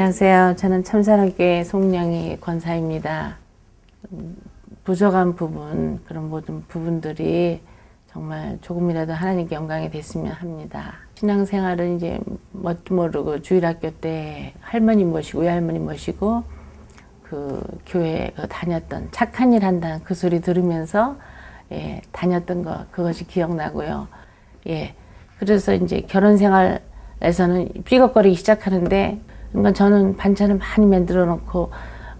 안녕하세요. 저는 참사랑교회 송량희 권사입니다. 음, 부족한 부분, 그런 모든 부분들이 정말 조금이라도 하나님께 영광이 됐으면 합니다. 신앙생활은 이제 뭣도 모르고 주일학교 때 할머니 모시고 외할머니 모시고 그 교회 그 다녔던 착한 일 한다는 그 소리 들으면서 예, 다녔던 거 그것이 기억나고요. 예. 그래서 이제 결혼 생활에서는 삐걱거리기 시작하는데 그러니까 저는 반찬을 많이 만들어 놓고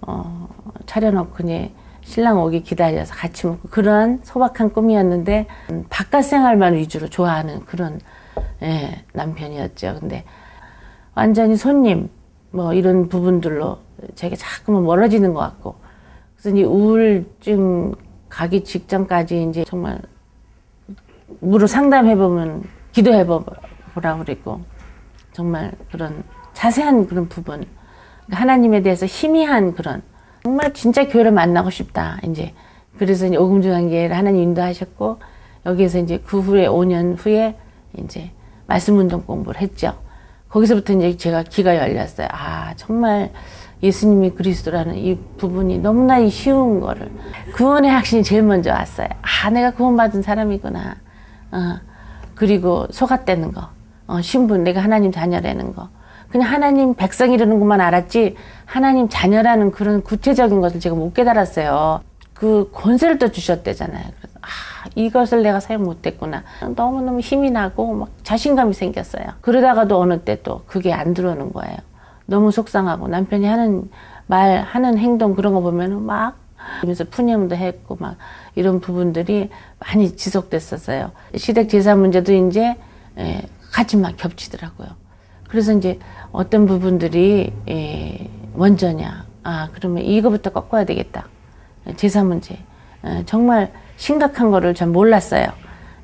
어, 차려 놓고 이제 신랑 오기 기다려서 같이 먹고 그런 소박한 꿈이었는데 음, 바깥 생활만 위주로 좋아하는 그런 예, 남편이었죠. 근데 완전히 손님 뭐 이런 부분들로 제가 자꾸만 멀어지는 것 같고 그래서 이제 우울증 가기 직전까지 이제 정말 무로 상담해 보면 기도해 보라고 그랬고 정말 그런 자세한 그런 부분 하나님에 대해서 희미한 그런 정말 진짜 교회를 만나고 싶다 이제 그래서 이제 오금중앙교회를 하나님 인도하셨고 여기에서 이제 그 후에 5년 후에 이제 말씀 운동 공부를 했죠. 거기서부터 이제 제가 귀가 열렸어요. 아 정말 예수님이 그리스도라는 이 부분이 너무나 쉬운 거를 구원의 확신이 제일 먼저 왔어요. 아 내가 구원받은 사람이구나. 어, 그리고 속았다는 거, 어, 신분 내가 하나님 자녀라는 거. 그냥 하나님 백성이라는 것만 알았지 하나님 자녀라는 그런 구체적인 것을 제가 못 깨달았어요. 그 권세를 또 주셨대잖아요. 그래서 아 이것을 내가 사용 못했구나. 너무 너무 힘이 나고 막 자신감이 생겼어요. 그러다가도 어느 때 또 그게 안 들어오는 거예요. 너무 속상하고 남편이 하는 말 하는 행동 그런 거 보면은 막 그러면서 푸념도 했고 막 이런 부분들이 많이 지속됐었어요. 시댁 제사 문제도 이제 예, 같이 막 겹치더라고요. 그래서 이제 어떤 부분들이 예, 먼저냐. 아 그러면 이거부터 꺾어야 되겠다. 제사 문제. 예, 정말 심각한 거를 전 몰랐어요.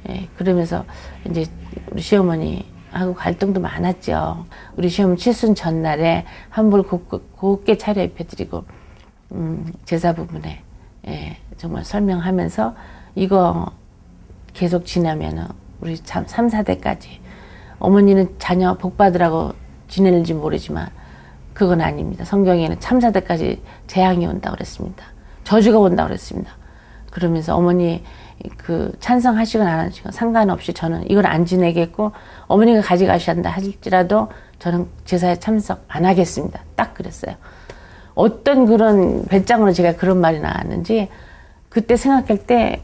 예, 그러면서 이제 우리 시어머니 하고 갈등도 많았죠. 우리 시어머니 칠순 전날에 한불 곱게 차려입혀드리고 음, 제사 부분에 예, 정말 설명하면서 이거 계속 지나면은 우리 참 3, 4대까지 어머니는 자녀 복 받으라고 지내는지 모르지만 그건 아닙니다. 성경에는 참사대까지 재앙이 온다고 그랬습니다. 저주가 온다고 그랬습니다. 그러면서 어머니 그 찬성하시건 안 하시건 상관없이 저는 이걸 안 지내겠고 어머니가 가져가신다 할지라도 저는 제사에 참석 안 하겠습니다. 딱 그랬어요. 어떤 그런 배짱으로 제가 그런 말이 나왔는지 그때 생각할 때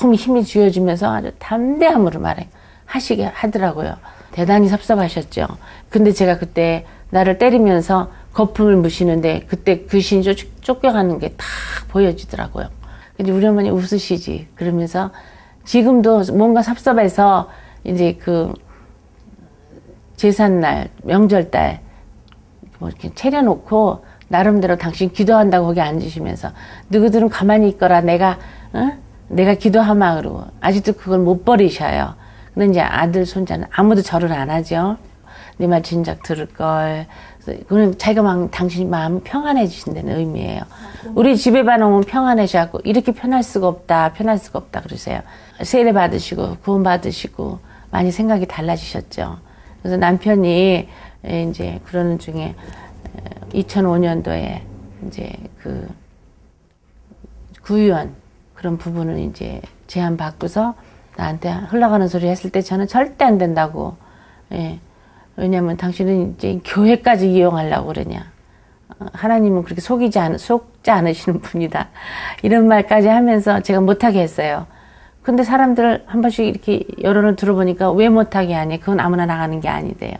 너무 힘이 쥐어지면서 아주 담대함으로 말해 하시게 하더라고요. 대단히 섭섭하셨죠. 근데 제가 그때 나를 때리면서 거품을 무시는데 그때 귀신이 쫓겨가는 게 다 보여지더라고요. 근데 우리 어머니 웃으시지. 그러면서 지금도 뭔가 섭섭해서 이제 그 제삿날, 명절달 뭐 이렇게 차려놓고 나름대로 당신 기도한다고 거기 앉으시면서 너희들은 가만히 있거라 내가 어? 내가 기도하마 그러고 아직도 그걸 못 버리셔요. 근데 이제 아들 손자는 아무도 절을 안 하죠. 내말 진작 들을 걸. 그는 자기가 막 당신이 마음 평안해지신다는 의미예요. 우리 집에만 오면 평안해지고 이렇게 편할 수가 없다, 편할 수가 없다 그러세요. 세례 받으시고 구원 받으시고 많이 생각이 달라지셨죠. 그래서 남편이 이제 그러는 중에 2005년도에 이제 그 구의원 그런 부분을 이제 제안 받고서 나한테 흘러가는 소리 했을 때 저는 절대 안 된다고. 예. 왜냐면 당신은 이제 교회까지 이용하려고 그러냐. 어, 하나님은 그렇게 속이지 않, 속지 않으시는 분이다. 이런 말까지 하면서 제가 못하게 했어요. 근데 사람들 한 번씩 이렇게 여론을 들어보니까 왜 못하게 하니? 그건 아무나 나가는 게 아니대요.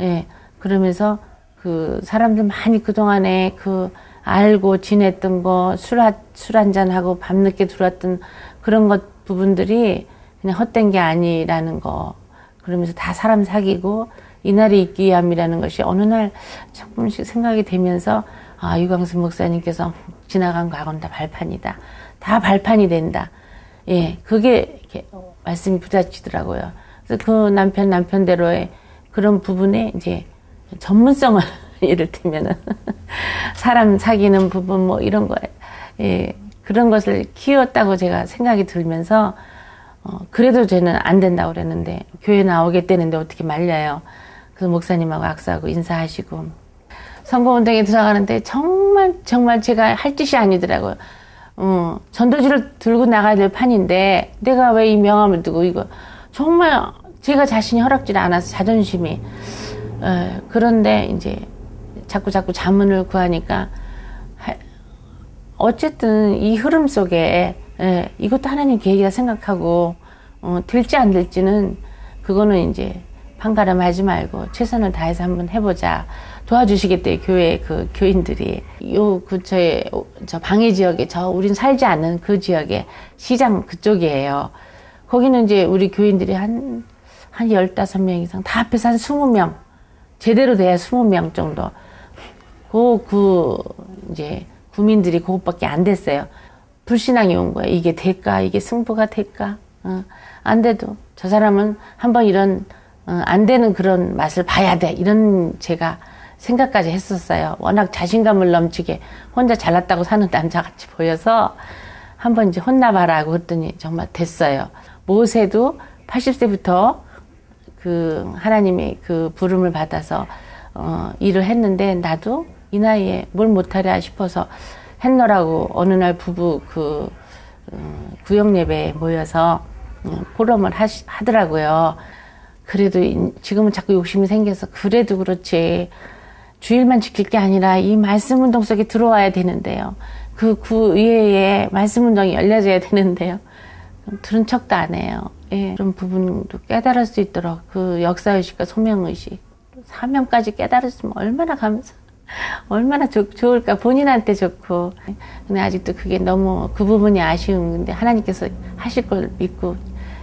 예. 그러면서 그 사람들 많이 그동안에 그 알고 지냈던 거, 술, 술 한잔하고 밤늦게 들어왔던 그런 것 부분들이 그냥 헛된 게 아니라는 거. 그러면서 다 사람 사귀고 이날이 있기 위함이라는 것이 어느 날 조금씩 생각이 되면서 아, 유광수 목사님께서 지나간 과거는 다 발판이다. 다 발판이 된다. 예, 그게 이렇게 말씀이 부딪히더라고요. 그래서 그 남편 남편대로의 그런 부분에 이제 전문성을 이를테면은 사람 사귀는 부분 뭐 이런 거에 예, 그런 것을 키웠다고 제가 생각이 들면서 어, 그래도 저는 안 된다고 그랬는데 교회 나오겠다는데 어떻게 말려요. 그래서 목사님하고 악수하고 인사하시고 선거운동에 들어가는데 정말 정말 제가 할 짓이 아니더라고요. 어, 전도지를 들고 나가야 될 판인데 내가 왜 이 명함을 두고 이거 정말 제가 자신이 허락질 않아서 자존심이 에, 그런데 이제 자꾸 자꾸 자문을 구하니까 하, 어쨌든 이 흐름 속에 에, 이것도 하나님 계획이라 생각하고 어, 될지 안 될지는 그거는 이제 판가름하지 말고 최선을 다해서 한번 해보자. 도와주시겠대요 교회 그 교인들이. 요 근처에 저 방해 지역에 저 우린 살지 않는 그 지역에 시장 그쪽이에요. 거기는 이제 우리 교인들이 한한 열다섯 명 이상 다 합해서 한 스무 명 제대로 돼야 스무 명 정도. 그, 그 이제 구민들이 그것밖에 안 됐어요. 불신앙이 온 거예요. 이게 될까? 이게 승부가 될까? 어, 안 돼도 저 사람은 한번 이런 어, 안 되는 그런 맛을 봐야 돼. 이런 제가 생각까지 했었어요. 워낙 자신감을 넘치게 혼자 잘났다고 사는 남자같이 보여서 한번 이제 혼나봐라고 했더니 정말 됐어요. 모세도 80세부터 그 하나님의 그 부름을 받아서 어, 일을 했는데 나도 이 나이에 뭘 못하랴 싶어서 했노라고 어느 날 부부 그 어, 구역 예배에 모여서 어, 포럼을 하시, 하더라고요. 그래도 지금은 자꾸 욕심이 생겨서 그래도 그렇지 주일만 지킬 게 아니라 이 말씀 운동 속에 들어와야 되는데요. 그 구의회에 말씀 운동이 열려져야 되는데요. 들은 척도 안 해요. 예, 그런 부분도 깨달을 수 있도록 그 역사의식과 소명의식, 사명까지 깨달았으면 얼마나 감사, 얼마나 좋, 좋을까. 본인한테 좋고. 근데 아직도 그게 너무 그 부분이 아쉬운 건데 하나님께서 하실 걸 믿고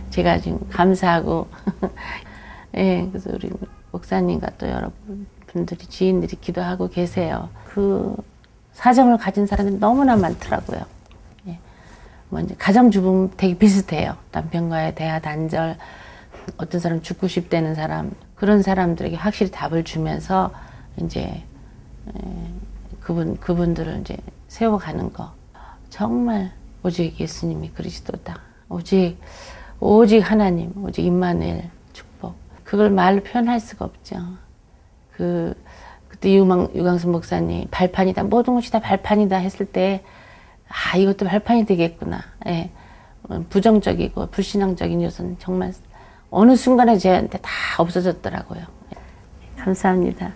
제가 지금 감사하고. 예, 그래서 우리 목사님과 또 여러분 분들이 지인들이 기도하고 계세요. 그 사정을 가진 사람이 너무나 많더라고요. 예. 뭐 이제 가정주부 되게 비슷해요. 남편과의 대화 단절, 어떤 사람 죽고 싶다는 사람 그런 사람들에게 확실히 답을 주면서 이제 예, 그분 그분들을 이제 세워가는 거 정말 오직 예수님이 그리스도다. 오직 오직 하나님, 오직 임마누엘 축복. 그걸 말로 표현할 수가 없죠. 그 그때 유망, 유광수 목사님 발판이다 모든 것이 다 발판이다 했을 때 아 이것도 발판이 되겠구나. 예. 부정적이고 불신앙적인 요소는 정말 어느 순간에 저한테 다 없어졌더라고요. 예. 감사합니다.